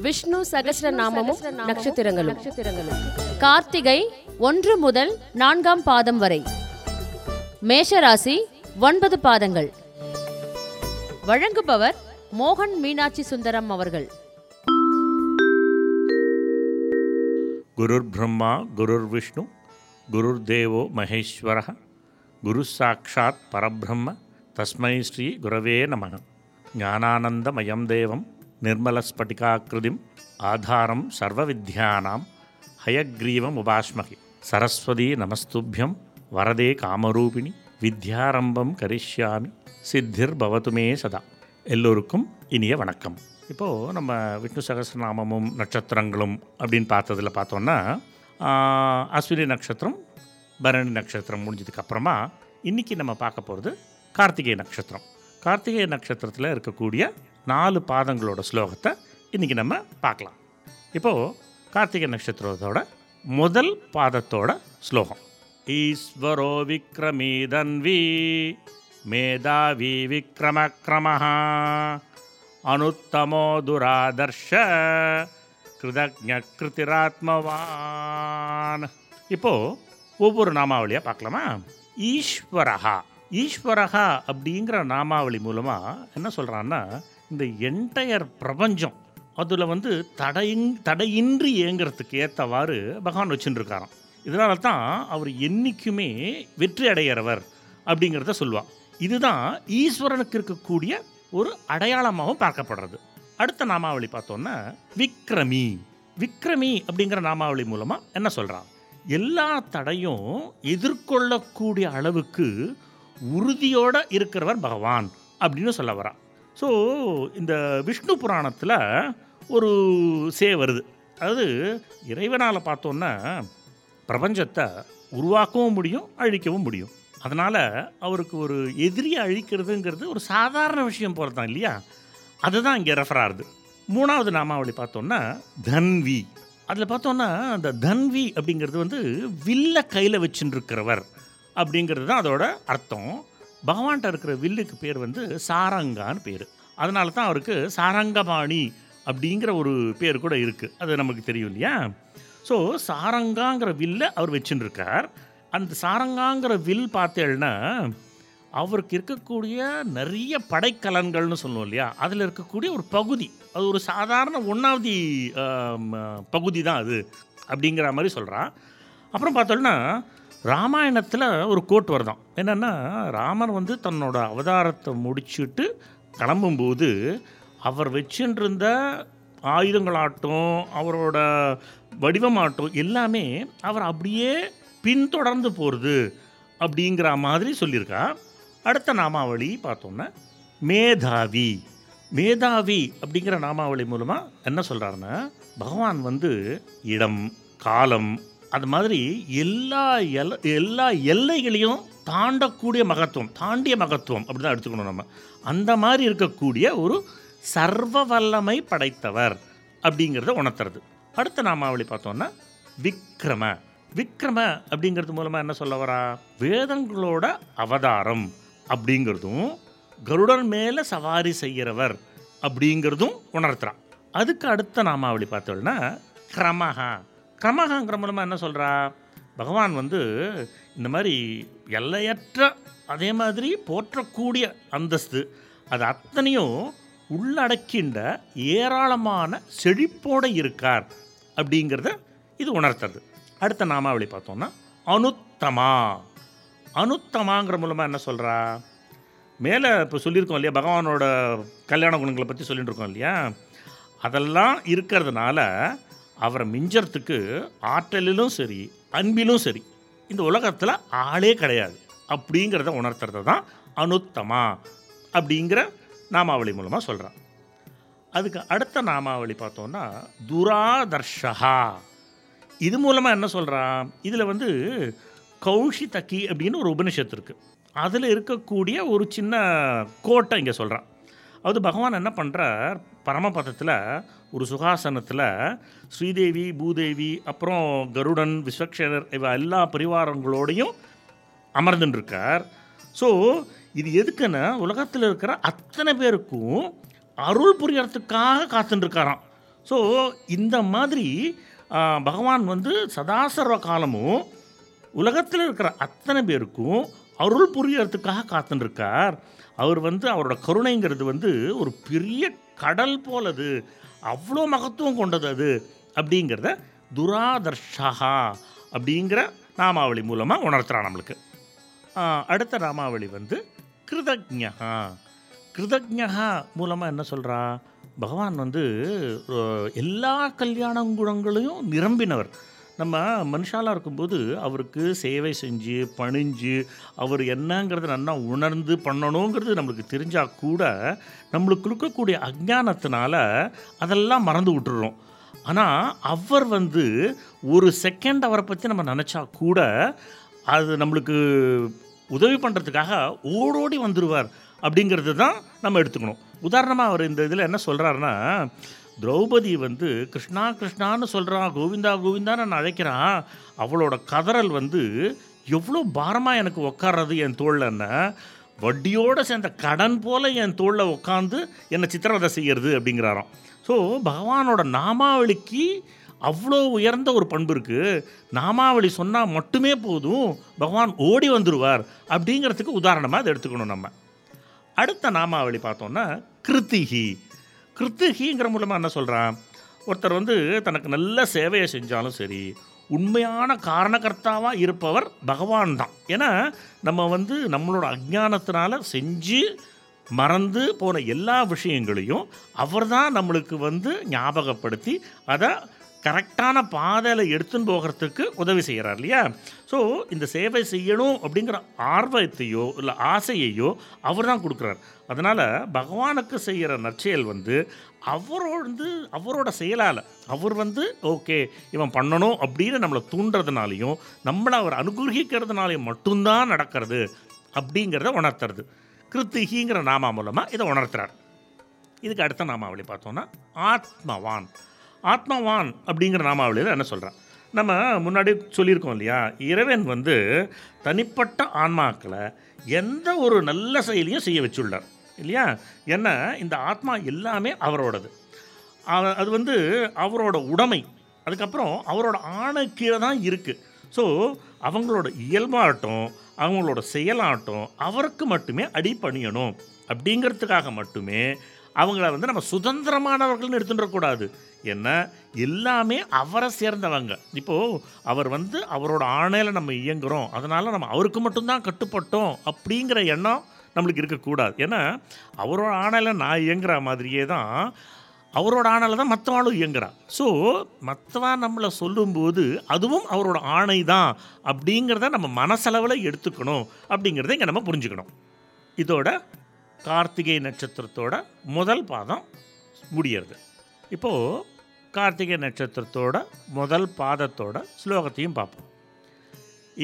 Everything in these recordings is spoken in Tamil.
விஷ்ணு சகஸ்ரநாமமும் நட்சத்திரங்களும். கார்த்திகை ஒன்று முதல் நான்காம் பாதம் வரை. மேஷராசி ஒன்பது பாதங்கள். வழங்குபவர் மோகன் மீனாட்சி சுந்தரம் அவர்கள். குருர் பிரம்மா குருர் விஷ்ணு குருர் தேவோ மகேஸ்வர குரு சாட்சாத் பரபிரம்ம தஸ்மை ஸ்ரீ குரவே நம. ஞானானந்தமயம் தேவம். நிர்மலஸ்பட்டிகாக்கிருதிம் ஆதாரம் சர்வவித்யானாம் ஹயக்ரீவம் உபாஸ்மகி சரஸ்வதி நமஸ்துபியம் வரதே காமரூபிணி வித்யாரம்பம் கரிஷ்யாமி சித்திர் பவதுமே சதா எல்லோருக்கும் இனிய வணக்கம் இப்போது நம்ம விஷ்ணு சகசிரநாமமும் நட்சத்திரங்களும் அப்படின்னு பார்த்ததில் பார்த்தோன்னா அஸ்வினி நட்சத்திரம் பரணி நட்சத்திரம் முடிஞ்சதுக்கப்புறமா இன்றைக்கி நம்ம பார்க்க போகிறது கார்த்திகை நட்சத்திரம் கார்த்திகை நட்சத்திரத்தில் இருக்கக்கூடிய நாலு பாதங்களோட ஸ்லோகத்தை இன்றைக்கி நம்ம பார்க்கலாம். இப்போது கார்த்திகை நட்சத்திரத்தோட முதல் பாதத்தோட ஸ்லோகம். ஈஸ்வரோ விக்ரமீதன்வி மேதாவி விக்ரமக்ரமஹா அனுத்தமோ துராதர்ஷ கிருதஜ கிருத்திராத்மவான். இப்போ ஒவ்வொரு நாமாவளியாக பார்க்கலாமா? ஈஸ்வரஹா. ஈஸ்வரஹா அப்படிங்கிற நாமாவளி மூலமாக என்ன சொல்கிறான்னா இந்த என்டையர் பிரபஞ்சம் அதில் வந்து தடையின் தடையின்றி இயங்குறதுக்கு ஏற்றவாறு பகவான் வச்சுட்டுருக்காராம் இதனால தான் அவர் என்றைக்குமே வெற்றி அடைகிறவர் அப்படிங்கிறத சொல்லுவார் இதுதான் ஈஸ்வரனுக்கு இருக்கக்கூடிய ஒரு அடையாளமாகவும் பார்க்கப்படுறது. அடுத்த நாமாவளி பார்த்தோன்னா விக்ரமி. விக்ரமி அப்படிங்கிற நாமாவளி மூலமாக என்ன சொல்கிறான் எல்லா தடையும் எதிர்கொள்ளக்கூடிய அளவுக்கு உறுதியோடு இருக்கிறவர் பகவான் அப்படின்னு சொல்ல வரான் ஸோ இந்த விஷ்ணு புராணத்தில் ஒரு சே வருது. அதாவது இறைவனால் பார்த்தோன்னா பிரபஞ்சத்தை உருவாக்கவும் முடியும் அழிக்கவும் முடியும். அதனால் அவருக்கு ஒரு எதிரியை அழிக்கிறதுங்கிறது ஒரு சாதாரண விஷயம் போகிறது தான் இல்லையா? அதுதான் இங்கே ரெஃபர் ஆகுது. மூணாவது நாமாவளி பார்த்தோன்னா தன்வி. அதில் பார்த்தோன்னா அந்த தன்வி அப்படிங்கிறது வந்து வில்ல கையில் வச்சுட்டுருக்கிறவர் அப்படிங்கிறது தான் அதோட அர்த்தம். பகவான்கிட்ட இருக்கிற வில்லுக்கு பேர் வந்து சாரங்கான்னு பேர். அதனால தான் அவருக்கு சாரங்கபாணி அப்படிங்கிற ஒரு பேர் கூட இருக்குது அது நமக்கு தெரியும் இல்லையா? ஸோ சாரங்காங்கிற வில்லை அவர் வச்சுட்டு அந்த சாரங்காங்கிற வில் பார்த்தேன்னா அவருக்கு இருக்கக்கூடிய நிறைய படைக்கலன்கள்னு சொல்லுவோம் இல்லையா? அதில் இருக்கக்கூடிய ஒரு பகுதி. அது ஒரு சாதாரண ஒன்றாவது பகுதி தான் அது அப்படிங்கிற மாதிரி சொல்கிறான் அப்புறம் பார்த்தோன்னா ராமாயணத்தில் ஒரு கோட் வருதான். என்னென்னா ராமர் வந்து தன்னோட அவதாரத்தை முடிச்சுட்டு கிளம்பும்போது அவர் வச்சுருந்த ஆயுதங்களாட்டும் அவரோட வடிவமாட்டும் எல்லாமே அவர் அப்படியே பின்தொடர்ந்து போகிறது அப்படிங்கிற மாதிரி சொல்லியிருக்கா. அடுத்த நாமாவளி பார்த்தோன்னா மேதாவி. மேதாவி அப்படிங்கிற நாமாவளி மூலமாக என்ன சொல்கிறாருன்னா பகவான் வந்து இடம் காலம் அது மாதிரி எல்லா எல்ல எல்லா எல்லைகளையும் தாண்டக்கூடிய மகத்துவம் தாண்டிய மகத்துவம் அப்படி தான் எடுத்துக்கணும் நம்ம. அந்த மாதிரி இருக்கக்கூடிய ஒரு சர்வ வல்லமை படைத்தவர் அப்படிங்கிறத உணர்த்துறது. அடுத்த நாமாவளி பார்த்தோன்னா விக்ரம. விக்ரம அப்படிங்கிறது மூலமாக என்ன சொல்ல வரா? வேதங்களோட அவதாரம் அப்படிங்கிறதும் கருடன் மேலே சவாரி செய்கிறவர் அப்படிங்கிறதும் உணர்த்துறான் அதுக்கு அடுத்த நாமாவளி பார்த்தோம்னா கிரமஹா. கிரமஹாங்கிற மூலமாக என்ன சொல்கிறா பகவான் வந்து இந்த மாதிரி எல்லையற்ற அதே மாதிரி போற்றக்கூடிய அந்தஸ்து அது அத்தனையும் உள்ளடக்கின்ற ஏராளமான செழிப்போடு இருக்கார் அப்படிங்கிறத இது உணர்த்துறது. அடுத்த நாமாவளி பார்த்தோம்னா அனுத்தமா. அனுத்தமாங்கிற மூலமாக என்ன சொல்கிறா மேலே இப்போ சொல்லியிருக்கோம் இல்லையா பகவானோட கல்யாண குணங்களை பற்றி சொல்லிட்டு இருக்கோம் இல்லையா? அதெல்லாம் இருக்கிறதுனால அவரை மிஞ்சறதுக்கு ஆற்றலிலும் சரி அன்பிலும் சரி இந்த உலகத்தில் ஆளே கிடையாது. அப்படிங்கிறத உணர்த்துறது தான் அனுத்தமா அப்படிங்கிற நாமாவளி மூலமாக சொல்கிறான் அதுக்கு அடுத்த நாமாவளி பார்த்தோன்னா துராதர்ஷா இது மூலமாக என்ன சொல்கிறான் இதில் வந்து கௌஷி தக்கி அப்படின்னு ஒரு உபனிஷத்து இருக்குது அதில் இருக்கக்கூடிய ஒரு சின்ன கோட்டை இங்கே சொல்கிறான் அது பகவான் என்ன பண்ணுறார் பரமபதத்தில் ஒரு சுகாசனத்தில் ஸ்ரீதேவி பூதேவி அப்புறம் கருடன் விஸ்வக்ஷேனர் இவ எல்லா பரிவாரங்களோடையும் அமர்ந்துட்டு இருக்கார் ஸோ இது எதுக்குன்னா உலகத்தில் இருக்கிற அத்தனை பேருக்கும் அருள் புரியறதுக்காக காத்துட்டுருக்காராம் ஸோ இந்த மாதிரி பகவான் வந்து சதாசர்வ காலமும் உலகத்தில் இருக்கிற அத்தனை பேருக்கும் அருள் புரியறதுக்காக காத்துருக்கார் அவர் வந்து அவரோட கருணைங்கிறது வந்து ஒரு பெரிய கடல் போலது. அவ்வளோ மகத்துவம் கொண்டது அது. அப்படிங்கிறத துராதர்ஷா அப்படிங்கிற நாமாவளி மூலமாக உணர்த்துறான் நம்மளுக்கு. அடுத்த நாமாவளி வந்து கிருதஜா கிருதஜ்ஞா மூலமாக என்ன சொல்கிறா பகவான் வந்து எல்லா கல்யாண குணங்களையும் நிரம்பினவர். நம்ம மனுஷாலாக இருக்கும்போது அவருக்கு சேவை செஞ்சு பணிஞ்சு அவர் என்னங்கிறத நல்லா உணர்ந்து பண்ணணுங்கிறது நம்மளுக்கு தெரிஞ்சால் கூட நம்மளுக்கு இருக்கக்கூடிய அஜானத்தினால அதெல்லாம் மறந்து விட்டுறோம். ஆனால் அவர் வந்து ஒரு செகண்ட் அவரை பற்றி நம்ம நினச்சா கூட அது நம்மளுக்கு உதவி பண்ணுறதுக்காக ஓடோடி வந்துடுவார் அப்படிங்கிறது தான் நம்ம எடுத்துக்கணும். உதாரணமாக அவர் இந்த இதில் என்ன சொல்கிறாருன்னா திரௌபதி வந்து கிருஷ்ணா கிருஷ்ணான்னு சொல்கிறான் கோவிந்தா கோவிந்தான்னு நான் அழைக்கிறான். அவளோட கதறல் வந்து எவ்வளோ பாரமாக எனக்கு உட்கார்றது என் தோல்லன்னா வட்டியோடு சேர்ந்த கடன் போல் என் தோளில் உட்காந்து என்னை சித்திரவதை செய்கிறது அப்படிங்கிறாராம். ஸோ பகவானோட நாமாவளிக்கு அவ்வளோ உயர்ந்த ஒரு பண்பு இருக்குது நாமாவளி சொன்னால் மட்டுமே போதும் பகவான் ஓடி வந்துடுவார் அப்படிங்கிறதுக்கு உதாரணமாக அதை எடுத்துக்கணும் நம்ம. அடுத்த நாமாவளி பார்த்தோன்னா கிருத்திகி. கிருத்திகிங்கிற மூலமாக என்ன சொல்கிறான் ஒருத்தர் வந்து தனக்கு நல்ல சேவையை செஞ்சாலும் சரி உண்மையான காரணகர்த்தாவாக இருப்பவர் பகவான் தான். ஏன்னா நம்ம வந்து நம்மளோட அஜானத்தினால செஞ்சு மறந்து போன எல்லா விஷயங்களையும் அவர் தான் நம்மளுக்கு வந்து ஞாபகப்படுத்தி அதை கரெக்டான பாதையில் எடுத்துன்னு போகிறதுக்கு உதவி செய்கிறார் இல்லையா? ஸோ இந்த சேவை செய்யணும் அப்படிங்கிற ஆர்வத்தையோ இல்லை ஆசையையோ அவர் தான் கொடுக்குறார். அதனால் பகவானுக்கு செய்கிற நற்செயல் வந்து அவரோட வந்து அவரோட செயலால் அவர் வந்து ஓகே இவன் பண்ணணும் அப்படின்னு நம்மளை தூண்டுறதுனாலையும் நம்மளை அவர் அனுகிரகிக்கிறதுனாலையும் மட்டும்தான் நடக்கிறது அப்படிங்கிறத உணர்த்துறது. கிருத்திகிங்கிற நாமா மூலமாக இதை உணர்த்துறார். இதுக்கு அடுத்த நாமாவளி பார்த்தோன்னா ஆத்மவான். ஆத்மாவான் அப்படிங்கிற நாமாவளியில் என்ன சொல்கிறான் நம்ம முன்னாடி சொல்லியிருக்கோம் இல்லையா? இறைவன் வந்து தனிப்பட்ட ஆன்மாக்களை எந்த ஒரு நல்ல செயலையும் செய்ய வச்சுள்ளார். இல்லையா? ஏன்னா இந்த ஆத்மா எல்லாமே அவரோடது. அது வந்து அவரோட உடைமை. அதுக்கப்புறம் அவரோட ஆணை கீழே தான் இருக்குது ஸோ அவங்களோட இயல்பாகட்டும் அவங்களோட செயலாட்டம் அவருக்கு மட்டுமே அடிப்பணியணும். அப்படிங்கிறதுக்காக மட்டுமே அவங்கள வந்து நம்ம சுதந்திரமானவர்கள்னு எடுத்துட்டுறக்கூடாது என்ன? எல்லாமே அவரை சேர்ந்தவங்க. இப்போது அவர் வந்து அவரோட ஆணையில் நம்ம இயங்குகிறோம் அதனால் நம்ம அவருக்கு மட்டும்தான் கட்டுப்பட்டோம் அப்படிங்கிற எண்ணம் நம்மளுக்கு இருக்கக்கூடாது. ஏன்னா அவரோட ஆணையில் நான் இயங்குற மாதிரியே தான் அவரோட ஆணையில் தான் மற்றவாளும் இயங்குறா. ஸோ மற்றவா நம்மளை சொல்லும்போது அதுவும் அவரோட ஆணை தான் அப்படிங்கிறத நம்ம மனசளவில் எடுத்துக்கணும் அப்படிங்கிறத இங்கே நம்ம புரிஞ்சுக்கணும். இதோட கார்த்திகை நட்சத்திரத்தோட முதல் பாதம் முடியறது. இப்போது கார்த்திகை நட்சத்திரத்தோட முதல் பாதத்தோட ஸ்லோகத்தையும் பார்ப்போம்.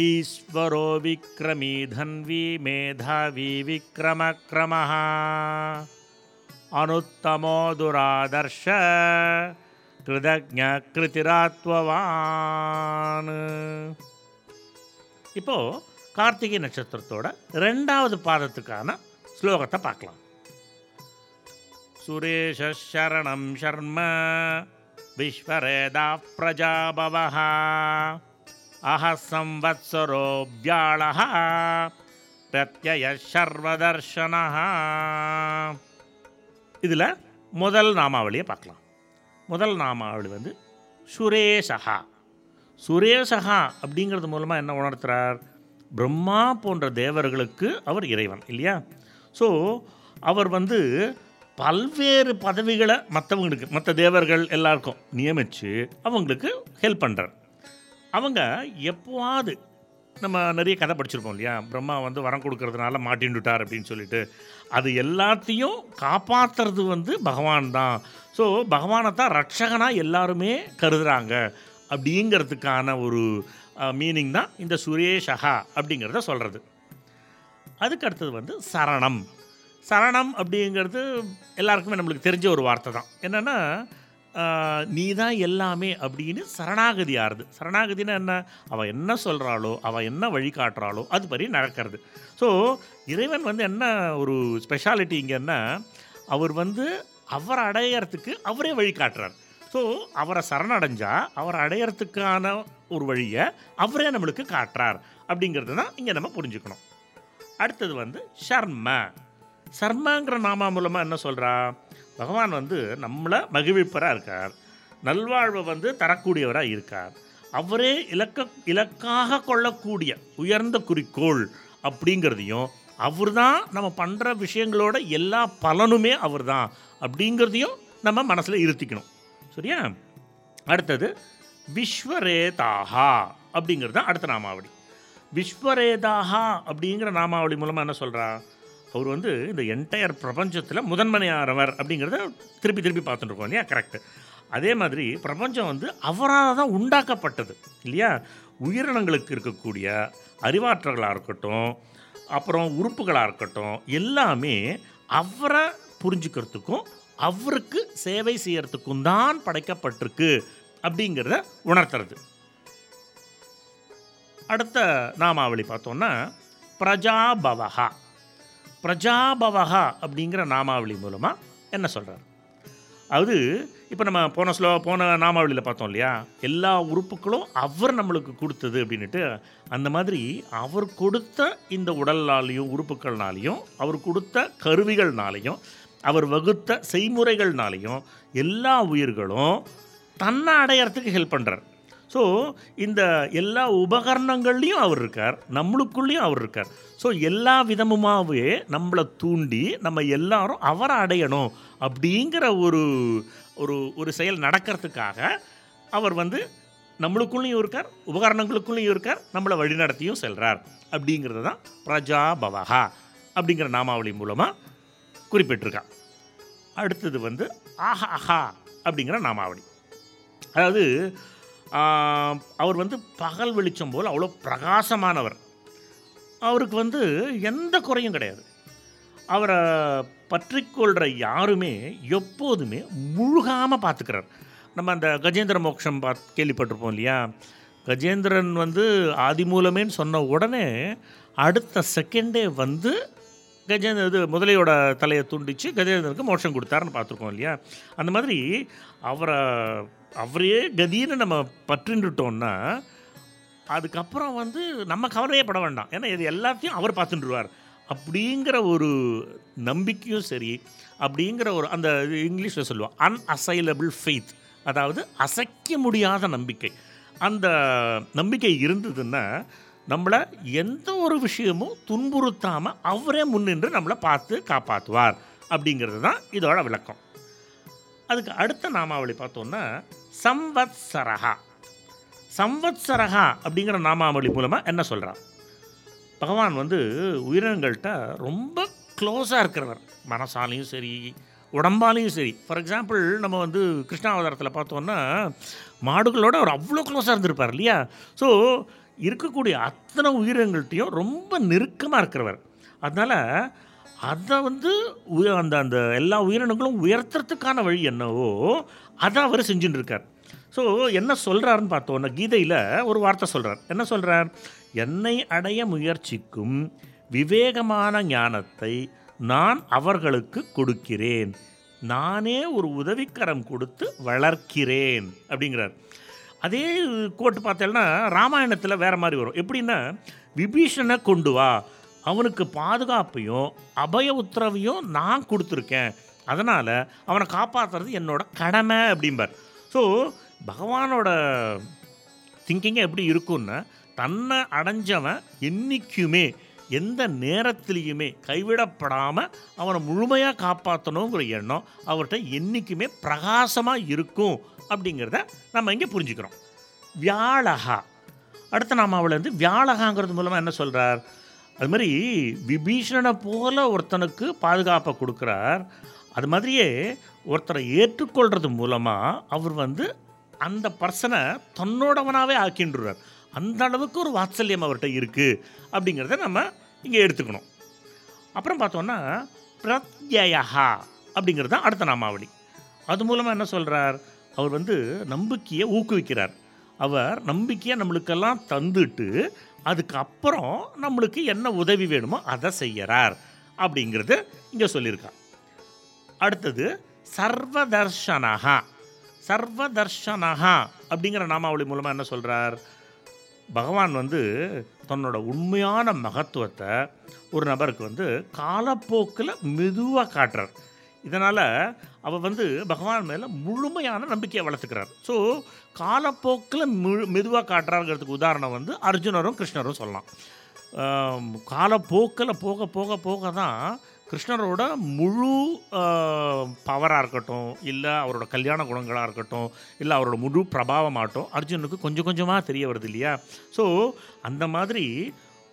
ஈஸ்வரோ விக்ரமி தன்வி மேதாவி விக்ரமக்ரமः அனுத்தமோ துராதர்ஷ கிருதஜ கிருதிராத்வவான். இப்போ கார்த்திகை நட்சத்திரத்தோட ரெண்டாவது பாதத்துக்கான ஸ்லோகத்தை பார்க்கலாம் சுரேஷ சரணம் சர்ம விஸ்வரேதா பிரஜாபவः அஹ சம்வத்சரோ வியாழः பிரத்யய இதில் முதல் நாமாவளியை பார்க்கலாம். முதல் நாமாவளி வந்து சுரேஷகா சுரேஷகா அப்படிங்கிறது மூலமாக என்ன உணர்த்துறார்? பிரம்மா போன்ற தேவர்களுக்கு அவர் இறைவன் இல்லையா? ஸோ அவர் வந்து பல்வேறு பதவிகளை மற்றவங்களுக்கு மற்ற தேவர்கள் எல்லாருக்கும் நியமித்து அவங்களுக்கு ஹெல்ப் பண்ணுறார் அவங்க எப்போவாது நம்ம நிறைய கதை படிச்சிருப்போம் இல்லையா? பிரம்மா வந்து வரம் கொடுக்கறதுனால மாட்டின்னுட்டார் அப்படின்னு சொல்லிட்டு அது எல்லாத்தையும் காப்பாற்றுறது வந்து பகவான் தான். ஸோ பகவானை தான் ரட்சகனாக எல்லாருமே கருதுகிறாங்க அப்படிங்கிறதுக்கான ஒரு மீனிங் தான் இந்த சுரேஷகா அப்படிங்கிறத சொல்கிறது அதுக்கு அடுத்தது வந்து சரணம். சரணம் அப்படிங்கிறது எல்லாருக்குமே நம்மளுக்கு தெரிஞ்ச ஒரு வார்த்தை தான். என்னென்னா நீ தான் எல்லாமே அப்படின்னு சரணாகதி ஆறுது. சரணாகதினா என்ன? அவள் என்ன சொல்கிறாளோ அவள் என்ன வழிகாட்டுறாளோ அது படி நடக்கிறது. ஸோ இறைவன் வந்து என்ன ஒரு ஸ்பெஷாலிட்டி இங்கன்னா அவர் வந்து அவரை அடையறதுக்கு அவரே வழிகாட்டுறார் ஸோ அவரை சரணடைஞ்சால் அவரை அடையறதுக்கான ஒரு வழியை அவரே நம்மளுக்கு காட்டுறார். அப்படிங்கிறது தான் இங்கே நம்ம புரிஞ்சுக்கணும். அடுத்தது வந்து ஷர்ம. சர்மாங்கிற நாமா மூலமாக என்ன சொல்கிறா பகவான் வந்து நம்மளை மகிழ்விப்பராக இருக்கார். நல்வாழ்வை வந்து தரக்கூடியவராக இருக்கார். அவரே இலக்க இலக்காக கொள்ளக்கூடிய உயர்ந்த குறிக்கோள் அப்படிங்கிறதையும் அவர் தான் நம்ம பண்ணுற விஷயங்களோட எல்லா பலனுமே அவர் தான் அப்படிங்கிறதையும் நம்ம மனசில் இருத்திக்கணும். சரியா? அடுத்தது விஸ்வரேதாகா அப்படிங்கிறது தான் அடுத்த நாமாவடி. விஸ்வரேதாகா அப்படிங்கிற நாமாவளி மூலமாக என்ன சொல்கிறார் அவர் வந்து இந்த என்டையர் பிரபஞ்சத்தில் முதன்மனையானவர் அப்படிங்கிறத திருப்பி திருப்பி பார்த்துட்டுருக்கோம் இல்லையா? கரெக்டு அதே மாதிரி பிரபஞ்சம் வந்து அவரால் தான் உண்டாக்கப்பட்டது இல்லையா? உயிரினங்களுக்கு இருக்கக்கூடிய அறிவாற்றல்களாக இருக்கட்டும் அப்புறம் உறுப்புகளாக இருக்கட்டும் எல்லாமே அவரை புரிஞ்சுக்கிறதுக்கும் அவருக்கு சேவை செய்கிறதுக்கும் தான் படைக்கப்பட்டிருக்கு அப்படிங்கிறத உணர்த்துறது. அடுத்த நாமாவளி பார்த்தோன்னா பிரஜாபவகா பிரஜாபவகா அப்படிங்கிற நாமாவளி மூலமாக என்ன சொல்கிறார் அது இப்போ நம்ம போன ஸ்லோ போன நாமாவளியில் பார்த்தோம் இல்லையா? எல்லா உறுப்புகளும் அவர் நம்மளுக்கு கொடுத்தது அப்படின்ட்டு அந்த மாதிரி அவர் கொடுத்த இந்த உடல்னாலையும் உறுப்புகள்னாலையும் அவர் கொடுத்த கருவிகள்னாலையும் அவர் வகுத்த செய்முறைகள்னாலையும் எல்லா உயிர்களும் தன்னை அடையறதுக்கு ஹெல்ப் பண்ணுறார் ஸோ இந்த எல்லா உபகரணங்கள்லையும் அவர் இருக்கார். நம்மளுக்குள்ளேயும் அவர் இருக்கார். ஸோ எல்லா விதமுமாகவே நம்மளை தூண்டி நம்ம எல்லாரும் அவரை அடையணும் அப்படிங்கிற ஒரு ஒரு ஒரு செயல் நடக்கிறதுக்காக அவர் வந்து நம்மளுக்குள்ளேயும் இருக்கார் உபகரணங்களுக்குள்ளேயும் இருக்கார் நம்மளை வழிநடத்தியும் செல்கிறார் அப்படிங்கிறது தான் பிரஜாபவகா அப்படிங்கிற நாமாவளி மூலமாக குறிப்பிட்டிருக்கா அடுத்தது வந்து ஆஹா அப்படிங்கிற நாமாவளி. அதாவது அவர் வந்து பகல் வெளிச்சம் போல் அவ்வளோ பிரகாசமானவர். அவருக்கு வந்து எந்த குறையும் கிடையாது. அவரை பற்றிக்கொள்கிற யாருமே எப்போதுமே முழுகாமல் பார்த்துக்கிறார். நம்ம அந்த கஜேந்திர மோட்சம் பாத் கேள்விப்பட்டிருப்போம் இல்லையா? கஜேந்திரன் வந்து ஆதிமூலமேன்னு சொன்ன உடனே அடுத்த செகண்டே வந்து கஜேந்திர இது முதலையோட தலையை துண்டிச்சு கஜேந்திரனுக்கு மோட்சம் கொடுத்தாருன்னு பார்த்துருக்கோம் இல்லையா? அந்த மாதிரி அவரை அவரே கதின்னு நம்ம பற்றின்னுட்டோம்னா அதுக்கப்புறம் வந்து நம்ம கவலையே பட வேண்டாம். ஏன்னா இது எல்லாத்தையும் அவர் பார்த்துட்டுருவார் அப்படிங்கிற ஒரு நம்பிக்கையும் சரி அப்படிங்கிற ஒரு அந்த இங்கிலீஷில் சொல்லுவோம் அன்அசைலபிள் ஃபெய்த் அதாவது அசைக்க முடியாத நம்பிக்கை. அந்த நம்பிக்கை இருந்ததுன்னா நம்மளை எந்த ஒரு விஷயமும் துன்புறுத்தாமல் அவரே முன்னின்று நம்மளை பார்த்து காப்பாற்றுவார் அப்படிங்கிறது தான் இதோட விளக்கம். அதுக்கு அடுத்த நாமாவளி பார்த்தோன்னா சம்வத்சரகா சம்வத்சரகா அப்படிங்கிற நாமாவளி மூலமாக என்ன சொல்கிறான் பகவான் வந்து உயிரினங்கள்கிட்ட ரொம்ப க்ளோஸாக இருக்கிறவர். மனசாலையும் சரி உடம்பாலையும் சரி. ஃபார் எக்ஸாம்பிள் நம்ம வந்து கிருஷ்ணாவதாரத்தில் பார்த்தோன்னா மாடுகளோட அவர் அவ்வளோ க்ளோஸாக இருந்திருப்பார் இல்லையா? ஸோ இருக்கக்கூடிய அத்தனை உயிரினங்கள்ட்டையும் ரொம்ப நெருக்கமாக இருக்கிறவர். அதனால் அதை வந்து உய- அந்த அந்த எல்லா உயிரினங்களும் உயர்த்துறதுக்கான வழி என்னவோ அதை அவர் செஞ்சுட்டு இருக்கார் ஸோ என்ன சொல்கிறாருன்னு பார்த்தோன்னா கீதையில் ஒரு வார்த்தை சொல்கிறார் என்ன சொல்கிறார் என்னை அடைய முயற்சிக்கும் விவேகமான ஞானத்தை நான் அவர்களுக்கு கொடுக்கிறேன். நானே ஒரு உதவிக்கரம் கொடுத்து வளர்க்கிறேன். அப்படிங்கிறார். அதே கோட்டு பார்த்தேன்னா ராமாயணத்தில் வேற மாதிரி வரும். எப்படின்னா விபீஷனை கொண்டு வா. அவனுக்கு பாதுகாப்பையும் அபய உத்தரவையும் நான் கொடுத்துருக்கேன். அதனால் அவனை காப்பாற்றுறது என்னோட கடமை அப்படிம்பார். ஸோ பகவானோட திங்கிங்கே எப்படி இருக்கும்னா தன்னை அடைஞ்சவன் என்றைக்குமே எந்த நேரத்துலேயுமே கைவிடப்படாமல் அவனை முழுமையாக காப்பாற்றணுங்கிற எண்ணம் அவர்கிட்ட என்றைக்குமே பிரகாசமாக இருக்கும் அப்படிங்கிறத நம்ம இங்கே புரிஞ்சுக்கிறோம். வியாழகா. அடுத்து நம்ம அவளை வந்து வியாழகாங்கிறது மூலமாக என்ன சொல்கிறார் அது மாதிரி விபீஷணனை போல ஒருத்தனுக்கு பாதுகாப்பை கொடுக்குறார். அது மாதிரியே ஒருத்தரை ஏற்றுக்கொள்கிறது மூலமாக அவர் வந்து அந்த பர்சனை தன்னோடவனாகவே ஆக்கின்றார் அந்த அளவுக்கு ஒரு வாத்சல்யம் அவர்கிட்ட இருக்குது அப்படிங்கிறத நம்ம இங்கே எடுத்துக்கணும். அப்புறம் பார்த்தோன்னா பிரத்யயா அப்படிங்கிறது தான் அடுத்த நாமாவளி. அது மூலமாக என்ன சொல்கிறார் அவர் வந்து நம்பிக்கையை ஊக்குவிக்கிறார். அவர் நம்பிக்கையை நம்மளுக்கெல்லாம் தந்துட்டு அதுக்கப்புறம் நம்மளுக்கு என்ன உதவி வேணுமோ அதை செய்கிறார் அப்படிங்கிறது இங்கே சொல்லியிருக்கார். அடுத்தது சர்வதர்ஷனகா சர்வதர்ஷனகா அப்படிங்கிற நாமாவளி மூலமாக என்ன சொல்கிறார் பகவான் வந்து தன்னோட உண்மையான மகத்துவத்தை ஒரு நபருக்கு வந்து காலப்போக்கில் மெதுவாக காட்டுறார். இதனால் அவர் வந்து பகவான் மேலே முழுமையான நம்பிக்கையை வளர்த்துக்கிறார். ஸோ காலப்போக்கில் முழு மெதுவாக காட்டுறாருங்கிறதுக்கு உதாரணம் வந்து அர்ஜுனரும் கிருஷ்ணரும் சொல்லலாம். காலப்போக்கில் போக போக போக தான் கிருஷ்ணரோட முழு பவராக இருக்கட்டும் இல்லை அவரோட கல்யாண குணங்களாக இருக்கட்டும் இல்லை அவரோட முழு பிரபாவமாகட்டும் அர்ஜுனுக்கு கொஞ்சம் கொஞ்சமாக தெரிய வருது இல்லையா? ஸோ அந்த மாதிரி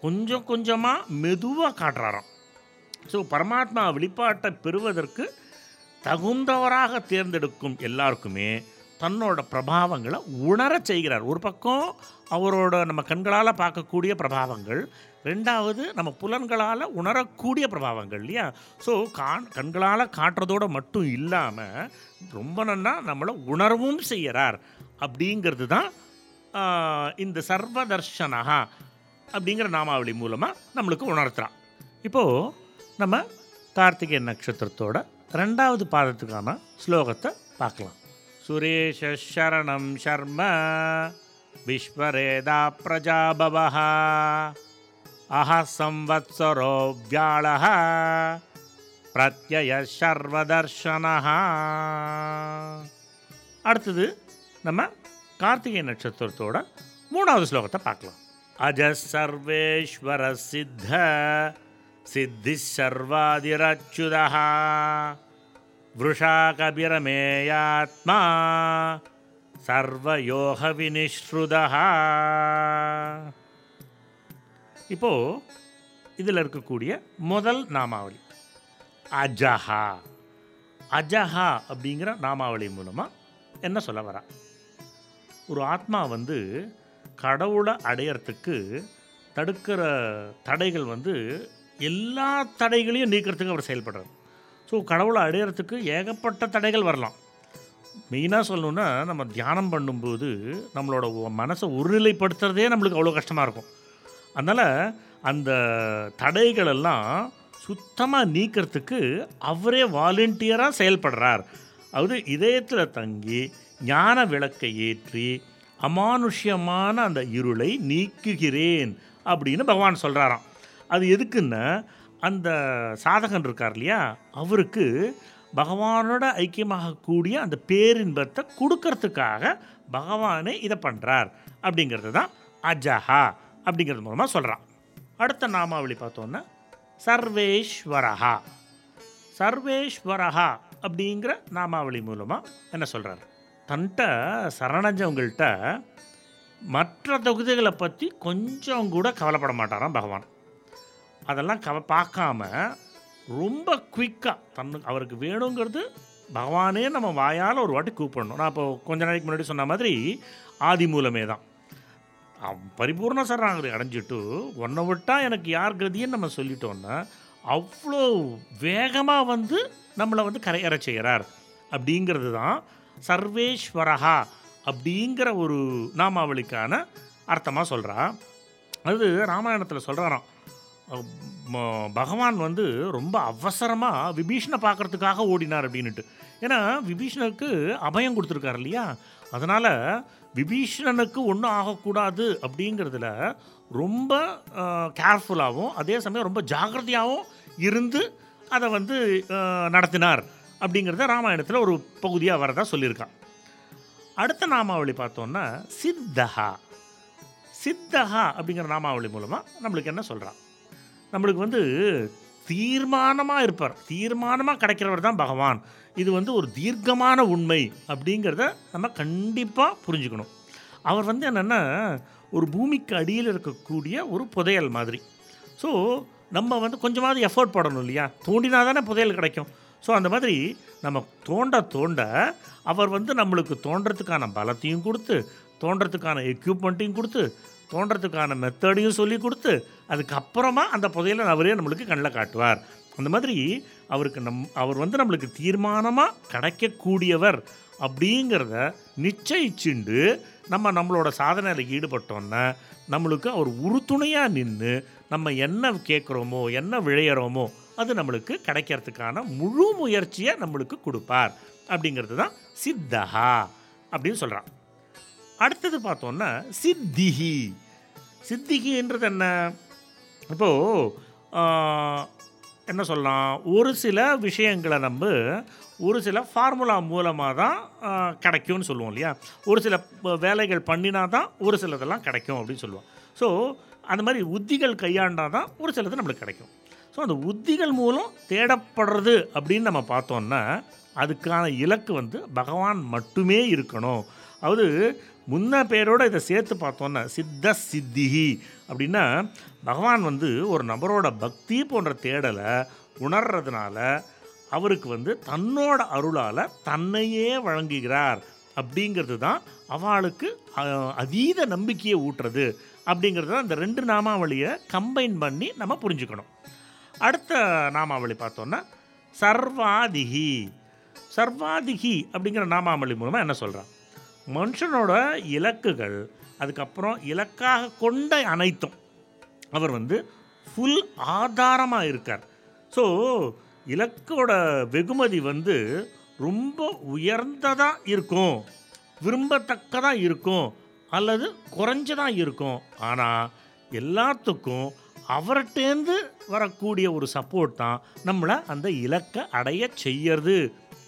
கொஞ்சம் கொஞ்சமாக மெதுவாக காட்டுறாராம். ஸோ பரமாத்மா வெளிப்பாட்டை பெறுவதற்கு தகுந்தவராக தேர்ந்தெடுக்கும் எல்லாருக்குமே தன்னோட பிரபாவங்களை உணரச் செய்கிறார். ஒரு பக்கம் அவரோட நம்ம கண்களால் பார்க்கக்கூடிய பிரபாவங்கள் ரெண்டாவது நம்ம புலன்களால் உணரக்கூடிய பிரபாவங்கள் இல்லையா? ஸோ கான் கண்களால் காட்டுறதோட மட்டும் இல்லாமல் ரொம்ப நன்னா நம்மளை உணரவும் செய்கிறார் அப்படிங்கிறது தான் இந்த சர்வதர்ஷனகா அப்படிங்கிற நாமாவளி மூலமாக நம்மளுக்கு உணர்த்துறான். இப்போது நம்ம கார்த்திகை நட்சத்திரத்தோட ரெண்டாவது பாதத்துக்கான ஸ்லோகத்தை பார்க்கலாம். சுரேஷ சரணம் சர்ம விஸ்வரேதா பிரஜாபவः அஹ சம்வத்சரோ வியாழः பிரத்யய சர்வதர்ஷனः அடுத்தது நம்ம கார்த்திகை நட்சத்திரத்தோட மூணாவது ஸ்லோகத்தை பார்க்கலாம் அஜ சர்வேஸ்வர சித்த சித்தி சர்வாதிரச்சுதா वृषा कबिरमेयात्मा சர்வயோக வினிஸ்ருதா இப்போது இதில் இருக்கக்கூடிய முதல் நாமாவளி. அஜஹா. அஜஹா அப்படிங்கிற நாமாவளி மூலமாக என்ன சொல்ல வரா? ஒரு ஆத்மா வந்து கடவுளை அடையறதுக்கு தடுக்கிற தடைகள் வந்து எல்லா தடைகளையும் நீக்கிறதுக்கு அவர் செயல்படுறார். ஸோ கடவுளை அடையறதுக்கு ஏகப்பட்ட தடைகள் வரலாம். மெயினாக சொல்லணுன்னா நம்ம தியானம் பண்ணும்போது நம்மளோட மனசை ஒருநிலைப்படுத்துறதே நம்மளுக்கு அவ்வளோ கஷ்டமாக இருக்கும். அதனால் அந்த தடைகளெல்லாம் சுத்தமாக நீக்கிறதுக்கு அவரே வாலண்டியராக செயல்படுறார். அதாவது இதயத்தில் தங்கி ஞான விளக்கை ஏற்றி அமானுஷ்யமான அந்த இருளை நீக்குகிறேன் அப்படின்னு பகவான் சொல்கிறாராம் அது எதுக்குன்னா அந்த சாதகன் இருக்கார் இல்லையா அவருக்கு பகவானோட ஐக்கியமாகக்கூடிய அந்த பேரின்பத்தை கொடுக்கறதுக்காக பகவானே இதை பண்ணுறார் அப்படிங்கிறது தான் அஜஹா. அப்படிங்கிறது மூலமாக சொல்கிறான் அடுத்த நாமாவளி பார்த்தோன்னா சர்வேஸ்வரஹா. சர்வேஸ்வரஹா அப்படிங்கிற நாமாவளி மூலமாக என்ன சொல்கிறார் தன்ட்ட சரணஞ்சவங்கள்ட்ட மற்ற தொகுதிகளை பற்றி கொஞ்சம் கூட கவலைப்பட மாட்டாராம் பகவான். அதெல்லாம் கவ பார்க்காம ரொம்ப குயிக்காக தன்னு அவருக்கு வேணுங்கிறது பகவானே நம்ம வாயால் ஒரு வாட்டி கூப்பிடணும். நான் இப்போ கொஞ்ச நாளைக்கு முன்னாடி சொன்ன மாதிரி ஆதி மூலமே தான். பரிபூர்ண சரணாகதி அடைஞ்சிட்டு ஒன்றை விட்டால் எனக்கு யார் கதின்னு நம்ம சொல்லிட்டோன்னா அவ்வளோ வேகமாக வந்து நம்மளை வந்து கரையற செய்கிறார் அப்படிங்கிறது தான் சர்வேஸ்வரஹா அப்படிங்கிற ஒரு நாமாவளிக்கான அர்த்தமாக சொல்கிறா அது ராமாயணத்தில் சொல்கிறாராம் பகவான் வந்து ரொம்ப அவசரமாக விபீஷணை பார்க்கறதுக்காக ஓடினார் அப்படின்னுட்டு. ஏன்னா விபீஷனுக்கு அபயம் கொடுத்துருக்காரு இல்லையா? அதனால் விபீஷணனுக்கு ஒன்றும் ஆகக்கூடாது அப்படிங்கிறதுல ரொம்ப கேர்ஃபுல்லாகவும் அதே சமயம் ரொம்ப ஜாக்கிரதையாகவும் இருந்து அதை வந்து நடத்தினார் அப்படிங்கிறத ராமாயணத்தில் ஒரு பகுதியாக வரதா சொல்லியிருக்கான். அடுத்த நாமாவளி பார்த்தோன்னா சித்தஹா. சித்தஹா அப்படிங்கிற நாமாவளி மூலமாக நம்மளுக்கு என்ன சொல்கிறான் நம்மளுக்கு வந்து தீர்மானமாக இருப்பார். தீர்மானமாக கிடைக்கிறவர் தான் பகவான். இது வந்து ஒரு தீர்க்கமான உண்மை அப்படிங்கிறத நம்ம கண்டிப்பாக புரிஞ்சுக்கணும். அவர் வந்து என்னென்னா ஒரு பூமிக்கு அடியில் இருக்கக்கூடிய ஒரு புதையல் மாதிரி. ஸோ நம்ம வந்து கொஞ்சமாவது எஃபோர்ட் போடணும் இல்லையா? தோண்டினா தானே புதையல் கிடைக்கும். ஸோ அந்த மாதிரி நம்ம தோண்ட தோண்ட அவர் வந்து நம்மளுக்கு தோன்றதுக்கான பலத்தையும் கொடுத்து தோன்றதுக்கான எக்யூப்மெண்ட்டையும் கொடுத்து தோன்றதுக்கான மெத்தடையும் சொல்லி கொடுத்து அதுக்கப்புறமா அந்த புதையலை அவரே நம்மளுக்கு கண்ணில் காட்டுவார். அந்த மாதிரி அவருக்கு நம் அவர் வந்து நம்மளுக்கு தீர்மானமாக கிடைக்கக்கூடியவர் அப்படிங்கிறத நிச்சயிச்சுண்டு நம்ம நம்மளோட சாதனையில் ஈடுபட்டோன்னா நம்மளுக்கு அவர் உறுதுணையாக நின்று நம்ம என்ன கேட்குறோமோ என்ன விளையிறோமோ அது நம்மளுக்கு கிடைக்கிறதுக்கான முழு முயற்சியை நம்மளுக்கு கொடுப்பார். அப்படிங்கிறது தான் சித்தஹா அப்படின்னு சொல்கிறான் அடுத்தது பார்த்தோன்னா சித்திகி சித்திகின்றது என்ன? இப்போது என்ன சொல்லலாம்? ஒரு சில விஷயங்களை நம்ம ஒரு சில ஃபார்முலா மூலமாக தான் கிடைக்கும்னு சொல்லுவோம் இல்லையா? ஒரு சில வேலைகள் பண்ணினா தான் ஒரு சிலதெல்லாம் கிடைக்கும் அப்படின்னு சொல்லுவோம். ஸோ அந்த மாதிரி உத்திகள் கையாண்டா தான் ஒரு சிலது நம்மளுக்கு கிடைக்கும். ஸோ அந்த உத்திகள் மூலம் தேடப்படுறது அப்படின்னு நம்ம பார்த்தோம்னா அதுக்கான இலக்கு வந்து பகவான் மட்டுமே இருக்கணும். அதாவது முன்ன பேரோடு இதை சேர்த்து பார்த்தோன்னா சித்த சித்திகி அப்படின்னா பகவான் வந்து ஒரு நபரோட பக்தி போன்ற தேடலை உணர்றதுனால அவருக்கு வந்து தன்னோட அருளால் தன்னையே வழங்குகிறார். அப்படிங்கிறது தான் அவளுக்கு அதீத நம்பிக்கையை ஊட்டுறது. அப்படிங்கிறது தான் இந்த ரெண்டு நாமாவளியை கம்பைன் பண்ணி நம்ம புரிஞ்சுக்கணும். அடுத்த நாமாவளி பார்த்தோன்னா சர்வாதிகி சர்வாதிகி அப்படிங்கிற நாமாவளி மூலமாக என்ன சொல்கிறான் மனுஷனோட இலக்குகள் அதுக்கப்புறம் இலக்காக கொண்ட அனைத்தும். அவர் வந்து ஃபுல் ஆதாரமாக இருக்கார். ஸோ இலக்கோட வெகுமதி வந்து ரொம்ப உயர்ந்ததாக இருக்கும். விரும்பத்தக்கதாக இருக்கும். அல்லது குறைஞ்சதாக இருக்கும். ஆனால் எல்லாத்துக்கும் அவர்கிட்டேருந்து வரக்கூடிய ஒரு சப்போர்ட் தான் நம்மளை அந்த இலக்கை அடைய செய்யறது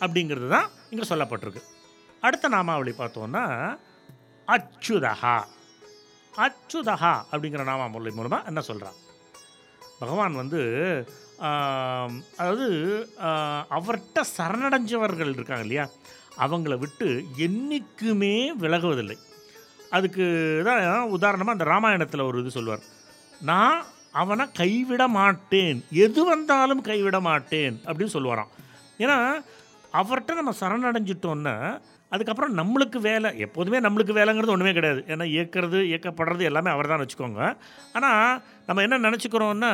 அப்படிங்கிறது தான் இங்கே சொல்லப்பட்டிருக்கு. அடுத்த நாமாவளி பார்த்தோன்னா அச்சுதஹா. அச்சுதஹா அப்படிங்கிற நாமாவளி மூலமாக என்ன சொல்கிறான் பகவான் வந்து அதாவது அவர்கிட்ட சரணடைஞ்சவர்கள் இருக்காங்க இல்லையா? அவங்கள விட்டு என்றைக்குமே விலகுவதில்லை. அதுக்கு தான் உதாரணமாக அந்த ராமாயணத்தில் ஒரு இது சொல்வார். நான் அவனை கைவிட மாட்டேன். எது வந்தாலும் கைவிட மாட்டேன் அப்படின்னு சொல்லுவாராம். ஏன்னா அவர்கிட்ட நம்ம சரணடைஞ்சிட்டோன்னா அதுக்கப்புறம் நம்மளுக்கு வேலை எப்போதுமே நம்மளுக்கு வேலைங்கிறது ஒன்றுமே கிடையாது. ஏன்னா இயக்கிறது இயக்கப்படுறது எல்லாமே அவர் தான் வச்சுக்கோங்க. ஆனால் நம்ம என்ன நினச்சிக்கிறோன்னா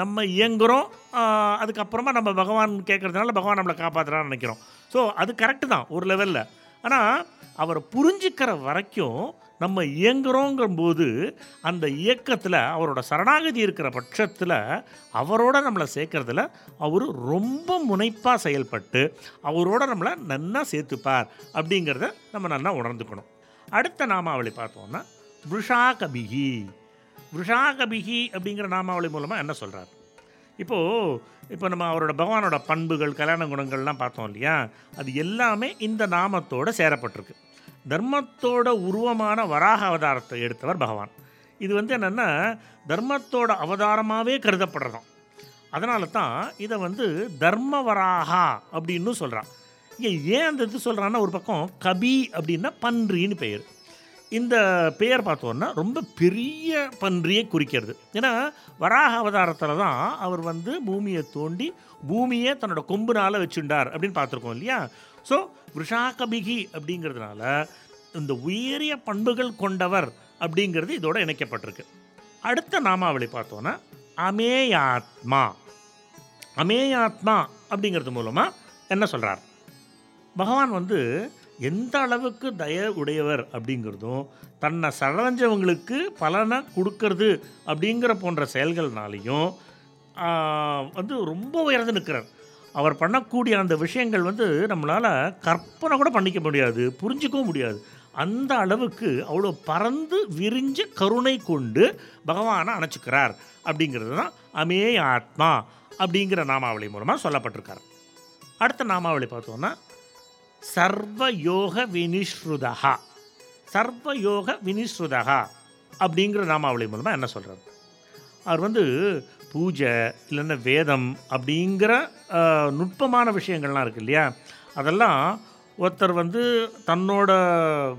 நம்ம இயங்குகிறோம் அதுக்கப்புறமா நம்ம பகவான் கேட்குறதுனால பகவான் நம்மளை காப்பாற்றுறான்னு நினைக்கிறோம். ஸோ அது கரெக்டு தான் ஒரு லெவலில் ஆனால் அவரை புரிஞ்சுக்கிற வரைக்கும் நம்ம இயங்குகிறோங்கும்போது அந்த இயக்கத்தில் அவரோட சரணாகதி இருக்கிற பட்சத்தில் அவரோட நம்மளை சேர்க்குறதுல அவர் ரொம்ப முனைப்பாக செயல்பட்டு அவரோட நம்மளை நன்னா சேர்த்துப்பார் அப்படிங்கிறத நம்ம நல்லா உணர்ந்துக்கணும். அடுத்த நாமாவளி பார்த்தோம்னா விஷாகபிகி விஷாகபிகி அப்படிங்கிற நாமாவளி மூலமாக என்ன சொல்கிறார் இப்போது இப்போ நம்ம அவரோட பகவானோட பண்புகள் கல்யாண குணங்கள்லாம் பார்த்தோம் இல்லையா? அது எல்லாமே இந்த நாமத்தோடு சேரப்பட்டிருக்கு. தர்மத்தோட உருவமான வராக அவதாரத்தை எடுத்தவர் பகவான். இது வந்து என்னென்னா தர்மத்தோட அவதாரமாகவே கருதப்படுறதாம். அதனால தான் இதை வந்து தர்மவராகா அப்படின்னு சொல்கிறான் இங்கே ஏன் அந்த இது சொல்கிறான்னா ஒரு பக்கம் கபி அப்படின்னா பன்றின்னு பெயர். இந்த பெயர் பார்த்தோன்னா ரொம்ப பெரிய பன்றியை குறிக்கிறது. ஏன்னா வராக அவதாரத்தில் தான் அவர் வந்து பூமியை தோண்டி பூமியை தன்னோட கொம்புனால வச்சுண்டார் அப்படின்னு பார்த்துருக்கோம் இல்லையா? ஸோ விஷாகபிகி அப்படிங்கிறதுனால இந்த உயரிய பண்புகள் கொண்டவர் அப்படிங்கிறது இதோட இணைக்கப்பட்டிருக்கு. அடுத்த நாமாவளி பார்த்தோன்னா அமேயாத்மா. அமேயாத்மா அப்படிங்கிறது மூலமாக என்ன சொல்கிறார் பகவான் வந்து எந்த அளவுக்கு தய உடையவர் அப்படிங்கிறதும் தன்னை சரணஞ்சவங்களுக்கு பலனை கொடுக்கறது அப்படிங்கிற போன்ற செயல்கள்னாலையும் வந்து ரொம்ப உயர்ந்து நிற்கிறார். அவர் பண்ணக்கூடிய அந்த விஷயங்கள் வந்து நம்மளால் கற்பனை கூட பண்ணிக்க முடியாது புரிஞ்சிக்கவும் முடியாது. அந்த அளவுக்கு அவ்வளோ பறந்து விரிஞ்ச கருணை கொண்டு பகவானை அணைச்சிக்கிறார். அப்படிங்கிறது தான் அமே ஆத்மா அப்படிங்கிற நாமாவளி மூலமாக சொல்லப்பட்டிருக்கார். அடுத்த நாமாவளி பார்த்தோன்னா சர்வயோக வினிஸ்ருதகா சர்வயோக வினிஸ்ருதகா அப்படிங்கிற நாமாவளி மூலமாக என்ன சொல்கிறார் அவர் வந்து பூஜை இல்லைன்னா வேதம் அப்படிங்கிற நுட்பமான விஷயங்கள்லாம் இருக்குது இல்லையா? அதெல்லாம் ஒருத்தர் வந்து தன்னோட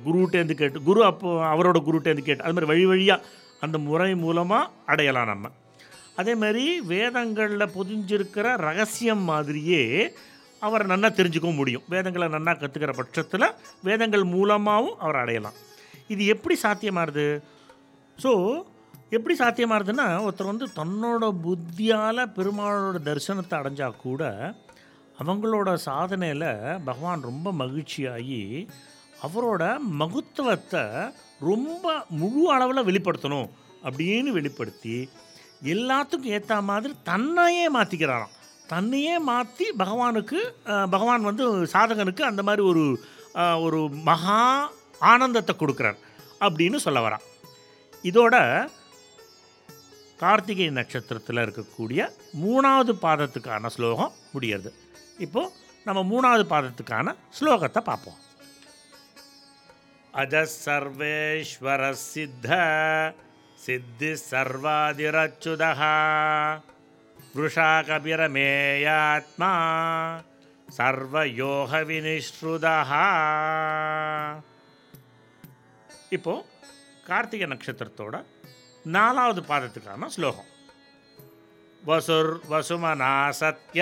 குருட்டேந்து கேட்டு குரு அப்போ அவரோட குருட்டேந்து கேட்டு அது மாதிரி வழி வழியாக அந்த முறை மூலமாக அடையலாம் நம்ம. அதே மாதிரி வேதங்களில் பொதிஞ்சிருக்கிற ரகசியம் மாதிரியே அவரை நன்னா தெரிஞ்சுக்கவும் முடியும். வேதங்களை நன்னா கற்றுக்கிற பட்சத்தில் வேதங்கள் மூலமாகவும் அவர் அடையலாம். இது எப்படி சாத்தியமாகுது ஸோ எப்படி சாத்தியமாகுதுன்னா ஒருத்தர் வந்து தன்னோட புத்தியால் பெருமாளோட தரிசனத்தை அடைஞ்சால் கூட அவங்களோட சாதனையில் பகவான் ரொம்ப மகிழ்ச்சியாகி அவரோட மகத்துவத்தை ரொம்ப முழு அளவில் வெளிப்படுத்தணும் அப்படின்னு வெளிப்படுத்தி எல்லாத்துக்கும் ஏற்ற மாதிரி தன்னையே மாற்றிக்கிறாராம் தன்னையே மாற்றி பகவானுக்கு பகவான் வந்து சாதகனுக்கு அந்த மாதிரி ஒரு ஒரு மகா ஆனந்தத்தை கொடுக்குறார் அப்படின்னு சொல்ல வரான். இதோட கார்த்திகை நட்சத்திரத்தில் இருக்கக்கூடிய மூணாவது பாதத்துக்கான ஸ்லோகம் முடியறது இப்போ நம்ம மூணாவது பாதத்துக்கான ஸ்லோகத்தை பார்ப்போம் அஜ சர்வேஸ்வர சித்த சித்தி சர்வாதிரச்சுதா वृषा कपिरमेयात्मा சர்வயோக இப்போ கார்த்திகை நட்சத்திரத்தோட நாலாவது பாதத்துக்கான ஸ்லோகம். வசுர் வசுமனா சத்ய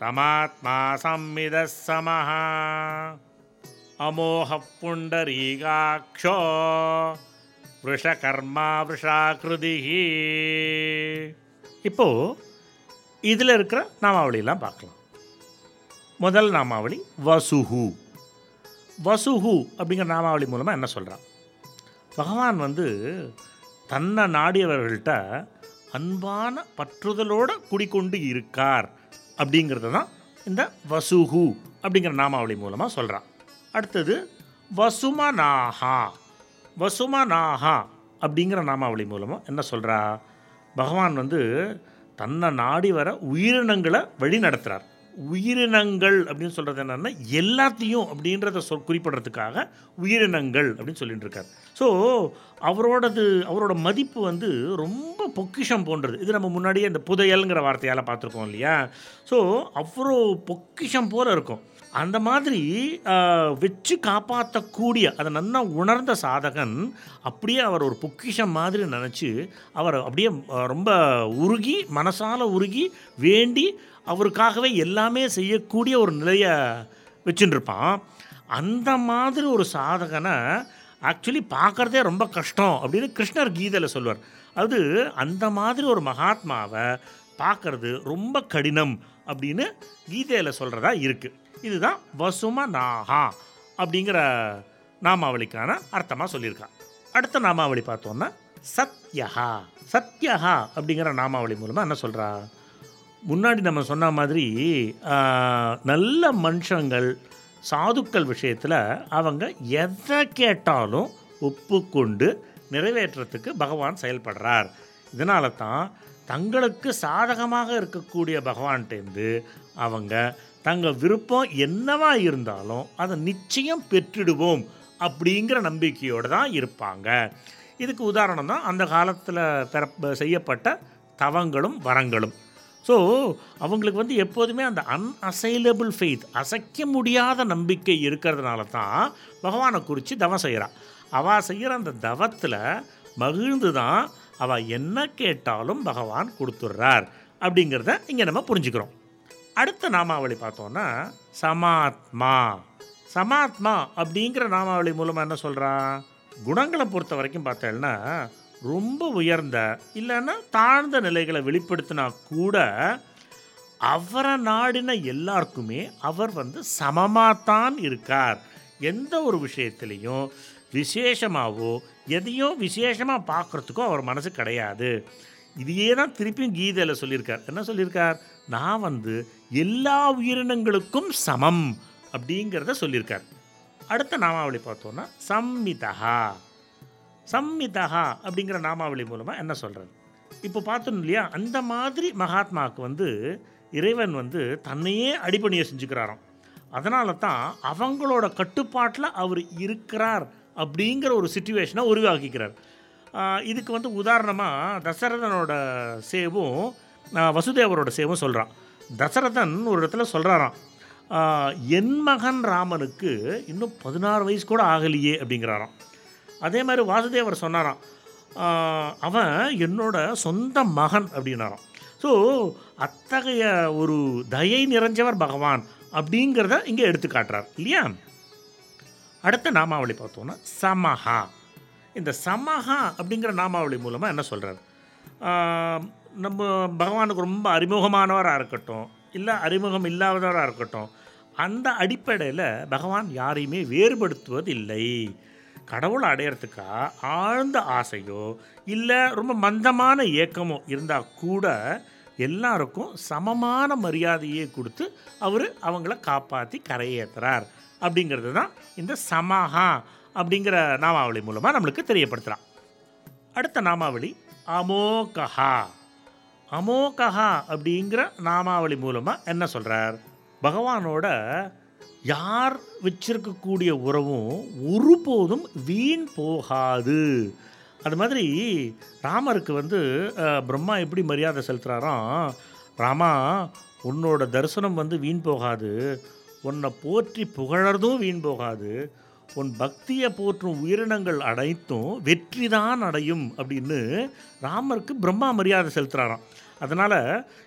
சமாத்மா சம்மித சமஹா அமோக புண்டரீகாட்சோ விஷகர்மா விஷாகிருதி இப்போ இதில் இருக்கிற நாமாவளியெல்லாம் பார்க்கலாம். முதல் நாமாவளி வசுஹு. வசுஹு அப்படிங்கிற நாமாவளி மூலமாக என்ன சொல்கிறான் பகவான் வந்து தன்னை நாடியவர்கள்ட்ட அன்பான பற்றுதலோடு குடிக்கொண்டு இருக்கார் அப்படிங்கிறது தான் இந்த வசுகு அப்படிங்கிற நாமாவளி மூலமாக சொல்கிறான் அடுத்தது வசுமநாகா வசுமநாகா அப்படிங்கிற நாமாவளி மூலமாக என்ன சொல்கிறா பகவான் வந்து தன்னை நாடி வர உயிரினங்களை வழி நடத்துகிறார் உயிரினங்கள் அப்படின்னு சொல்கிறது என்னென்னா எல்லாத்தையும் அப்படின்றத சொல் குறிப்பிடுறதுக்காக உயிரினங்கள் அப்படின்னு சொல்லிட்டு இருக்கார் ஸோ அவரோடது அவரோட மதிப்பு வந்து ரொம்ப பொக்கிஷம் போன்றது. இது நம்ம முன்னாடியே இந்த புதையல்ங்கிற வார்த்தையால் பார்த்துருக்கோம் இல்லையா? ஸோ அவ்வளோ பொக்கிஷம் போல இருக்கும். அந்த மாதிரி வச்சு காப்பாற்றக்கூடிய அதை நன்னா உணர்ந்த சாதகன் அப்படியே அவர் ஒரு பொக்கிஷம் மாதிரி நினச்சி அவர் அப்படியே ரொம்ப உருகி மனசால் உருகி வேண்டி அவருக்காகவே எல்லாமே செய்யக்கூடிய ஒரு நிலையை வச்சுட்டுருப்பான் அந்த மாதிரி ஒரு சாதகனை ஆக்சுவலி பார்க்குறதே ரொம்ப கஷ்டம் அப்படின்னு கிருஷ்ணர் கீதையில் சொல்வார். அது அந்த மாதிரி ஒரு மகாத்மாவை பார்க்கறது ரொம்ப கடினம் அப்படின்னு கீதையில் சொல்கிறதா இருக்குது இதுதான் வசும நாகா அப்படிங்கிற நாமாவளிக்கான அர்த்தமாக சொல்லியிருக்கான் அடுத்த நாமாவளி பார்த்தோன்னா சத்யஹா. சத்யஹா அப்படிங்கிற நாமாவளி மூலமாக என்ன சொல்கிறா முன்னாடி நம்ம சொன்ன மாதிரி நல்ல மனுஷங்கள் சாதுக்கள் விஷயத்தில் அவங்க எதை கேட்டாலும் ஒப்புக்கொண்டு நிறைவேற்றத்துக்கு பகவான் செயல்படுறார். இதனால தான் தங்களுக்கு சாதகமாக இருக்கக்கூடிய பகவான்கிட்டேருந்து அவங்க தங்கள் விருப்பம் என்னவா இருந்தாலும் அதை நிச்சயம் பெற்றிடுவோம் அப்படிங்கிற நம்பிக்கையோடு தான் இருப்பாங்க. இதுக்கு உதாரணம் தான் அந்த காலத்தில் பெற செய்யப்பட்ட தவங்களும் வரங்களும். ஸோ அவங்களுக்கு வந்து எப்போதுமே அந்த அன்அசைலபிள் ஃபெய்த் அசைக்க முடியாத நம்பிக்கை இருக்கிறதுனால தான் பகவானை குறித்து தவம் செய்கிறான் அவள் செய்கிற அந்த தவத்தில் மகிழ்ந்து தான் அவள் என்ன கேட்டாலும் பகவான் கொடுத்துட்றார் அப்படிங்கிறத இங்கே நம்ம புரிஞ்சுக்கிறோம். அடுத்த நாமாவளி பார்த்தோன்னா சமாத்மா. சமாத்மா அப்படிங்கிற நாமாவளி மூலமாக என்ன சொல்கிறா குணங்களை பொறுத்த வரைக்கும் பார்த்தேன்னா ரொம்ப உயர்ந்த இல்லைன்னா தாழ்ந்த நிலைகளை வெளிப்படுத்தினா கூட அவரை நாடின எல்லாருக்குமே அவர் வந்து சமமாகத்தான் இருக்கார். எந்த ஒரு விஷயத்துலேயும் விசேஷமாகவோ எதையும் விசேஷமாக பார்க்குறதுக்கோ அவர் மனசு கிடையாது. இதையே தான் திருப்பியும் கீதையில் சொல்லியிருக்கார். என்ன சொல்லியிருக்கார்? நான் வந்து எல்லா உயிரினங்களுக்கும் சமம் அப்படிங்கிறத சொல்லியிருக்கார். அடுத்த நாமாவளி பார்த்தோன்னா சம்மிதா சம்மிதா அப்படிங்கிற நாமாவளி மூலமாக என்ன சொல்கிறது இப்போ பார்த்தோம் இல்லையா அந்த மாதிரி மகாத்மாவுக்கு வந்து இறைவன் வந்து தன்னையே அடிப்பணியை செஞ்சுக்கிறாராம். அதனால தான் அவங்களோட கட்டுப்பாட்டில் அவர் இருக்கிறார் அப்படிங்கிற ஒரு சுச்சுவேஷனை உருவாக்கிக்கிறார். இதுக்கு வந்து உதாரணமாக தசரதனோட சேவும் வசுதேவரோட சேவும் சொல்கிறான் தசரதன் ஒரு இடத்துல சொல்கிறாராம் என் மகன் ராமனுக்கு இன்னும் பதினாறு வயசு கூட ஆகலையே அப்படிங்கிறாராம். அதே மாதிரி வாசுதேவர் சொன்னாராம். அவன் என்னோட சொந்த மகன் அப்படின்னாராம். ஸோ அத்தகைய ஒரு தயை நிறைஞ்சவர் பகவான் அப்படிங்கிறத இங்கே எடுத்து காட்டுறார். இல்லையா? அடுத்த நாமாவளி பார்த்தோன்னா சமஹா. இந்த சமஹா அப்படிங்கிற நாமாவளி மூலமாக என்ன சொல்கிறார் நம்ம பகவானுக்கு ரொம்ப அறிமுகமானவராக இருக்கட்டும் இல்லை அறிமுகம் இல்லாதவராக இருக்கட்டும் அந்த அடிப்படையில் பகவான் யாரையுமே வேறுபடுத்துவதில்லை. கடவுளை அடையிறதுக்கா ஆழ்ந்த ஆசையோ இல்லை ரொம்ப மந்தமான ஏக்கமோ இருந்தால் கூட எல்லாருக்கும் சமமான மரியாதையை கொடுத்து அவர் அவங்கள காப்பாற்றி கரையேற்றுறார் அப்படிங்கிறது தான் இந்த சமாஹா அப்படிங்கிற நாமாவளி மூலமாக நம்மளுக்கு தெரியப்படுத்துகிறான் அடுத்த நாமாவளி அமோகஹா. அமோகஹா அப்படிங்கிற நாமாவளி மூலமாக என்ன சொல்கிறார் பகவானோட யார் வச்சிருக்கக்கூடிய உறவும் ஒருபோதும் வீண் போகாது. அது மாதிரி ராமருக்கு வந்து பிரம்மா எப்படி மரியாதை செலுத்துகிறாராம் ராமா உன்னோட தரிசனம் வந்து வீண் போகாது. உன்னை போற்றி புகழறதும் வீண் போகாது. உன் பக்தியை போற்றும் உயிரினங்கள் அனைத்தும் வெற்றிதான் அடையும் அப்படின்னு ராமருக்கு பிரம்மா மரியாதை செலுத்துகிறாராம் அதனால்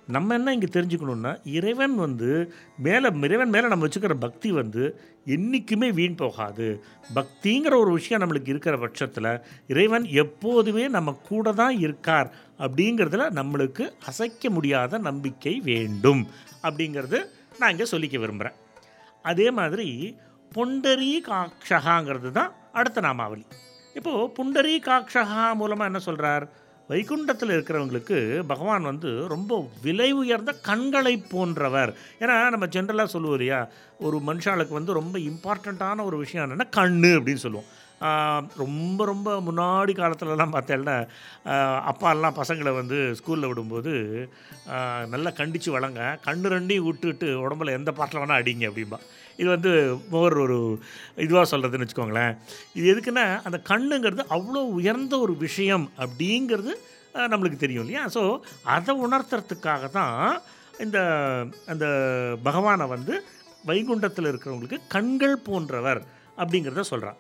நம்ம என்ன இங்கே தெரிஞ்சுக்கணுன்னா இறைவன் வந்து மேலே இறைவன் மேலே நம்ம வச்சுக்கிற பக்தி வந்து என்றைக்குமே வீண் போகாது. பக்திங்கிற ஒரு விஷயம் நம்மளுக்கு இருக்கிற பட்சத்தில் இறைவன் எப்போதுமே நம்ம கூட தான் இருக்கார் அப்படிங்கிறதுல நம்மளுக்கு அசைக்க முடியாத நம்பிக்கை வேண்டும் அப்படிங்கிறது நான் இங்கே சொல்லிக்க விரும்புகிறேன் அதே மாதிரி பொண்டரி காக்ஷகாங்கிறது தான் அடுத்த நாமாவளி. இப்போது புண்டரி காக்ஷகா மூலமாக என்ன சொல்கிறார் வைகுண்டத்தில் இருக்கிறவங்களுக்கு பகவான் வந்து ரொம்ப விலை உயர்ந்த கண்களை போன்றவர். ஏன்னா நம்ம ஜென்ரலாக சொல்லுவோம் இல்லையா? ஒரு மனுஷாளுக்கு வந்து ரொம்ப இம்பார்ட்டண்ட்டான ஒரு விஷயம் என்னென்னா கண்ணு அப்படின்னு சொல்லுவோம். ரொம்ப ரொம்ப முன்னாடி காலத்துலலாம் பார்த்தேன்னா அப்பாலாம் பசங்களை வந்து ஸ்கூலில் விடும்போது நல்லா கண்டித்து வளங்க. கண்ணு ரெண்டையும் விட்டுட்டு உடம்புல எந்த பாட்டில் வேணால் அடிங்க அப்படிம்பா. இது வந்து மோர் ஒரு இதுவாக சொல்கிறதுன்னு வச்சுக்கோங்களேன். இது எதுக்குன்னா அந்த கண்ணுங்கிறது அவ்வளோ உயர்ந்த ஒரு விஷயம் அப்படிங்கிறது நம்மளுக்கு தெரியும் இல்லையா? ஸோ அதை உணர்த்துறதுக்காக தான் இந்த அந்த பகவானை வந்து வைகுண்டத்தில் இருக்கிறவங்களுக்கு கண்கள் போன்றவர் அப்படிங்கிறத சொல்கிறான்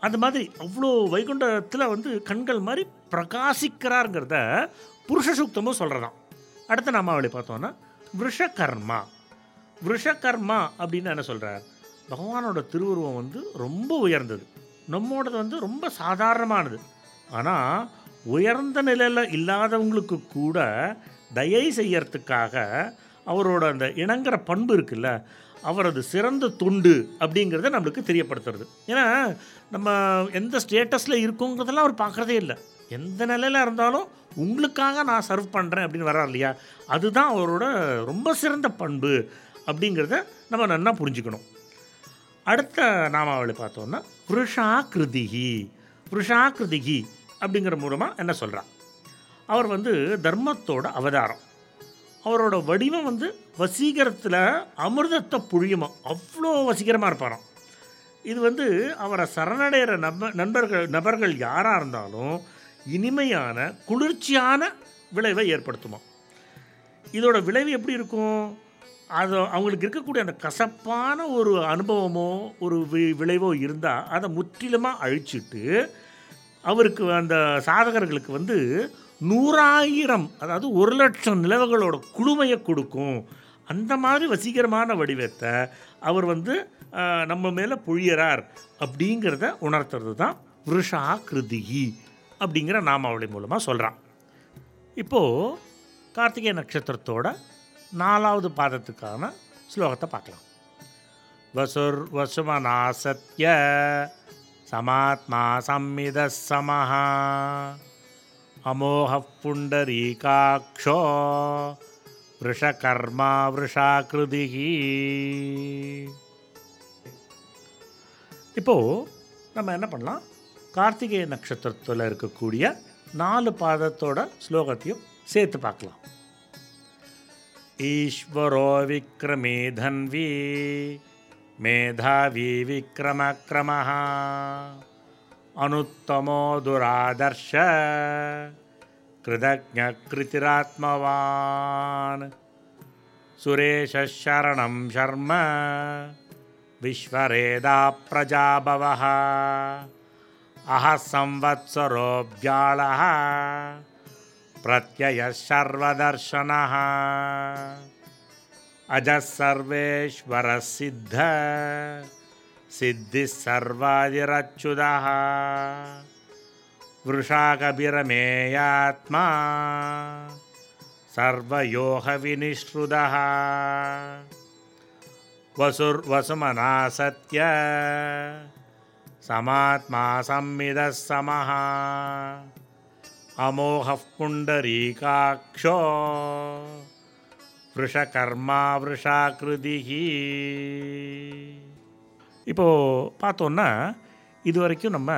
அந்த மாதிரி அவ்வளோ வைகுண்டத்தில் வந்து கண்கள் மாதிரி பிரகாசிக்கிறாருங்கிறத புருஷ சூக்தமும் சொல்கிறதாம் அடுத்த நாமாவளி பார்த்தோன்னா விஷகர்மா விஷகர்மா அப்படின்னு என்ன சொல்கிறார் பகவானோட திருவுருவம் வந்து ரொம்ப உயர்ந்தது. நம்மோடது வந்து ரொம்ப சாதாரணமானது. ஆனால் உயர்ந்த நிலையில் இல்லாதவங்களுக்கு கூட தயை செய்யறதுக்காக அவரோட அந்த இணங்குற பண்பு இருக்குல்ல அவரது சிறந்த தொண்டு அப்படிங்கிறத நம்மளுக்கு தெரியப்படுத்துறது. ஏன்னா நம்ம எந்த ஸ்டேட்டஸில் இருக்கோங்கிறதெல்லாம் அவர் பார்க்குறதே இல்லை. எந்த நிலையில் இருந்தாலும் உங்களுக்காக நான் சர்வ் பண்ணுறேன் அப்படின்னு வரார் இல்லையா? அதுதான் அவரோட ரொம்ப சிறந்த பண்பு அப்படிங்கிறத நம்ம நல்லா புரிஞ்சுக்கணும். அடுத்த நாமாவளி பார்த்தோன்னா புருஷாகிருதிகி புருஷாகிருதிகி அப்படிங்கிற மூலமாக என்ன சொல்கிறார் அவர் வந்து தர்மத்தோட அவதாரம். அவரோட வடிவம் வந்து வசீகரத்தில் அமிர்தத்தை புழியுமா? அவ்வளோ வசீகரமாக இருப்பாராம். இது வந்து அவரை சரணடைகிற நப நண்பர்கள் நபர்கள் யாராக இருந்தாலும் இனிமையான குளிர்ச்சியான விளைவை ஏற்படுத்துமா. இதோட விளைவு எப்படி இருக்கும்? அது அவங்களுக்கு இருக்கக்கூடிய அந்த கசப்பான ஒரு அனுபவமோ ஒரு வி- விளைவோ இருந்தால் அதை முற்றிலுமாக அழிச்சிட்டு அவருக்கு அந்த சாதகர்களுக்கு வந்து நூறாயிரம் அதாவது ஒரு லட்சம் நிலவுகளோட குழுமையை கொடுக்கும். அந்த மாதிரி வசீகரமான வடிவத்தை அவர் வந்து நம்ம மேலே பொழியறார் அப்படிங்கிறத உணர்த்துறது தான் விருஷா கிருதிகி அப்படிங்கிற நாமாவளி மூலமாக சொல்கிறான் இப்போது கார்த்திகை நட்சத்திரத்தோட நாலாவது பாதத்துக்கான ஸ்லோகத்தை பார்க்கலாம். வசுர் வசுமனாசத்ய சமாத்மா சம்மித சமஹா அமோக புண்டரீகாட்சோ விருஷகர்மா விருஷாகிருதிகி இப்போது நம்ம என்ன பண்ணலாம் கார்த்திகை நட்சத்திரத்தில் இருக்கக்கூடிய நாலு பாதத்தோட ஸ்லோகத்தையும் சேர்த்து பார்க்கலாம் ईश्वरो विक्रमे धन्वी मेधावी विक्रमक्रमः अनुत्तमो दुरादर्श कृतज्ञकृतिरात्मवान्। सुरेशः शरणं शर्म विश्वरेदा प्रजाभवः। अहः संवत्सरोऽव्याळः प्रत्ययः सर्वदर्शनः अजः सर्वेश्वरः सिद्धिः सिद्धिस्सर्वादिरच्युतः वृषाकविरमेयात्मा सर्वयोगविनिषुदः वसुर्वसुमना सत्य समात्मा संविदः समः। अमोहः पुण्डरीकाक्षो। वृषकर्मा वृषाकृतिः। இப்போது பார்த்தோன்னா இது வரைக்கும் நம்ம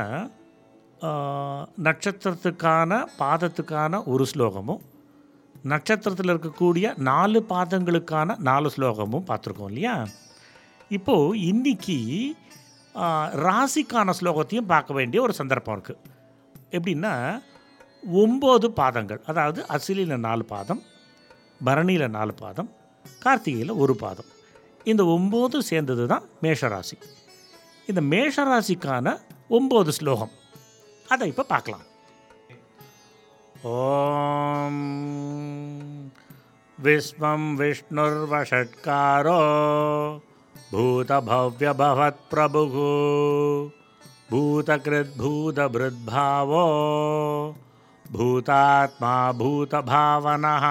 நட்சத்திரத்துக்கான பாதத்துக்கான ஒரு ஸ்லோகமும் நட்சத்திரத்தில் இருக்கக்கூடிய நாலு பாதங்களுக்கான நாலு ஸ்லோகமும் பார்த்துருக்கோம் இல்லையா? இப்போது இன்றைக்கி ராசிக்கான ஸ்லோகத்தையும் பார்க்க வேண்டிய ஒரு சந்தர்ப்பம் இருக்குது எப்படின்னா ஒம்பது பாதங்கள் அதாவது அசிலியில் நாலு பாதம் பரணியில் நாலு பாதம் கார்த்திகையில் ஒரு பாதம். இந்த ஒம்பது சேர்ந்தது தான் மேஷராசி இந்த மேஷராசிக்கான ஒம்பது ஸ்லோகம் அதை இப்போ பார்க்கலாம் ஓம் விஸ்வம் விஷ்ணுர்வஷட்காரோ भूतभव्यभवत्प्रभुः भूतकृद्भूतभृद्भावो भूतात्मा भूतभावनः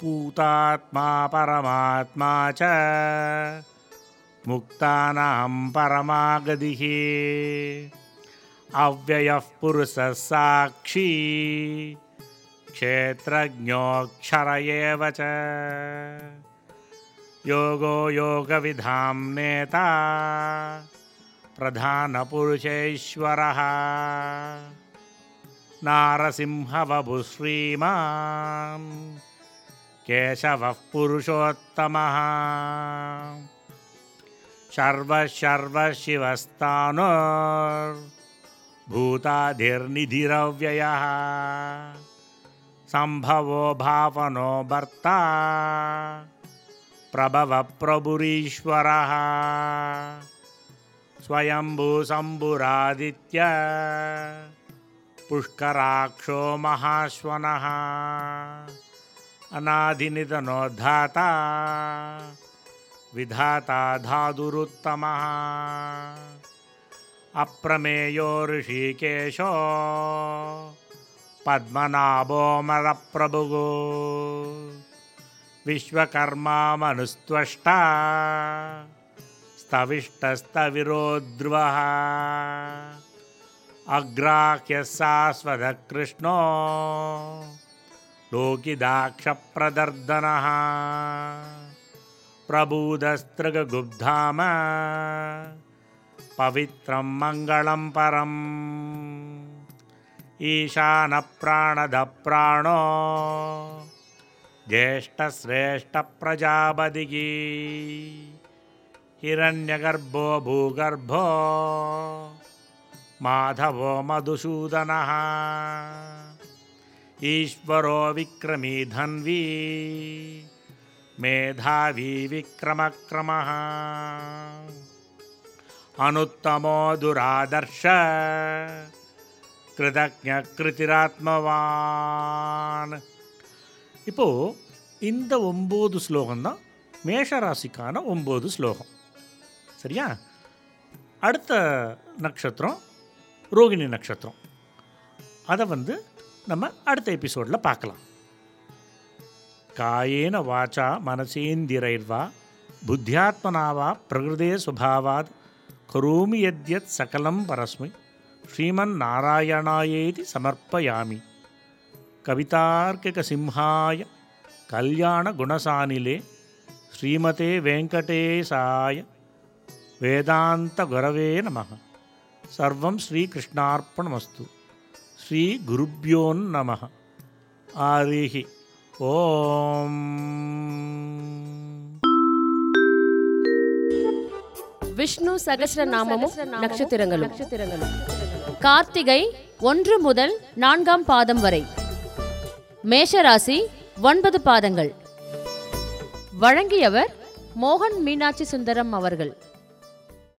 पूतात्मा परमात्मा च। मुक्तानां परमागतिः अव्ययः पुरुषः साक्षी। क्षेत्रज्ञोऽक्षर एव च। योगो योगविधां नेता। प्रधानपुरुषेश्वरः। नारसिंहवभु श्रीमान् केशवः पुरुषोत्तमः शर्वशर्वशिवस्तानुर्भूताधिर्निधिरव्ययः सम्भवो भावनो भर्ता प्रभवप्रभुरीश्वरः। स्वयम्भूशम्भुरादित्य पुष्कराक्षो महाश्वनः अनादिनिधनोद्धाता विधाता धातुरुत्तमः अप्रमेयो ऋषिकेशो। पद्मनाभोमरप्रभुः विश्वकर्मा मनुस्त्वष्टा स्तविष्टस्तविरो ध्रुवः अग्राह्यः शाश्वतकृष्णो लोकिदाक्षप्रदर्दनः प्रबूदस्त्रगुब्धाम पवित्रं मङ्गलं परम्। ईशानप्राणदप्राणो। ज्येष्ठश्रेष्ठप्रजापतिः। हिरण्यगर्भो भूगर्भो। माधवो मधुसूदनः ईश्वरो विक्रमी धन्वी मेधावी विक्रमक्रमः अनुत्तमो दुरादर्श கிருதஜகிருத்திராத்மவான் இப்போது இந்த ஒம்பது ஸ்லோகம் தான் மேஷராசிக்கான ஒம்பது ஸ்லோகம் சரியா அடுத்த நட்சத்திரம் ரோகிணி நட்சத்திரம் அதை வந்து நம்ம அடுத்த எபிசோடில் பார்க்கலாம் காயேன வாச்சா மனசேந்திரைர்வா புத்தியாத்மனா வா பிரகிருதே சுபாவாத் கரோமி யத்யத் சகலம் பரஸ்மை ஸ்ரீமன் நாராயணாயேதி சமர்ப்பயாமி கவிதார்க்கிக சிம்ஹாய கல்யாண குணசானிலே ஸ்ரீமதே வெங்கடேசாய வேதாந்த குரவே நம சர்வம் ஸ்ரீகிருஷ்ணார்ப்பணமஸ்து ஸ்ரீ குருப்யோன் நம ஆரிஹி. ஓம். விஷ்ணு சகஸ்ரநாமமும் நட்சத்திரங்களும். கார்த்திகை ஒன்று முதல் நான்காம் பாதம் வரை. மேஷராசி ஒன்பது பாதங்கள். வழங்கியவர் மோகன் மீனாட்சி சுந்தரம் அவர்கள்.